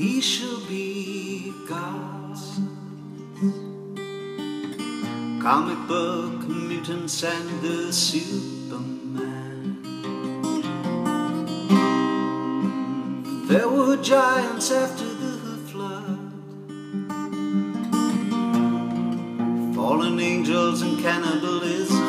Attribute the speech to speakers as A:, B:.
A: He shall be God's comic book mutants and the Superman. There were giants after the flood, fallen angels and cannibalism.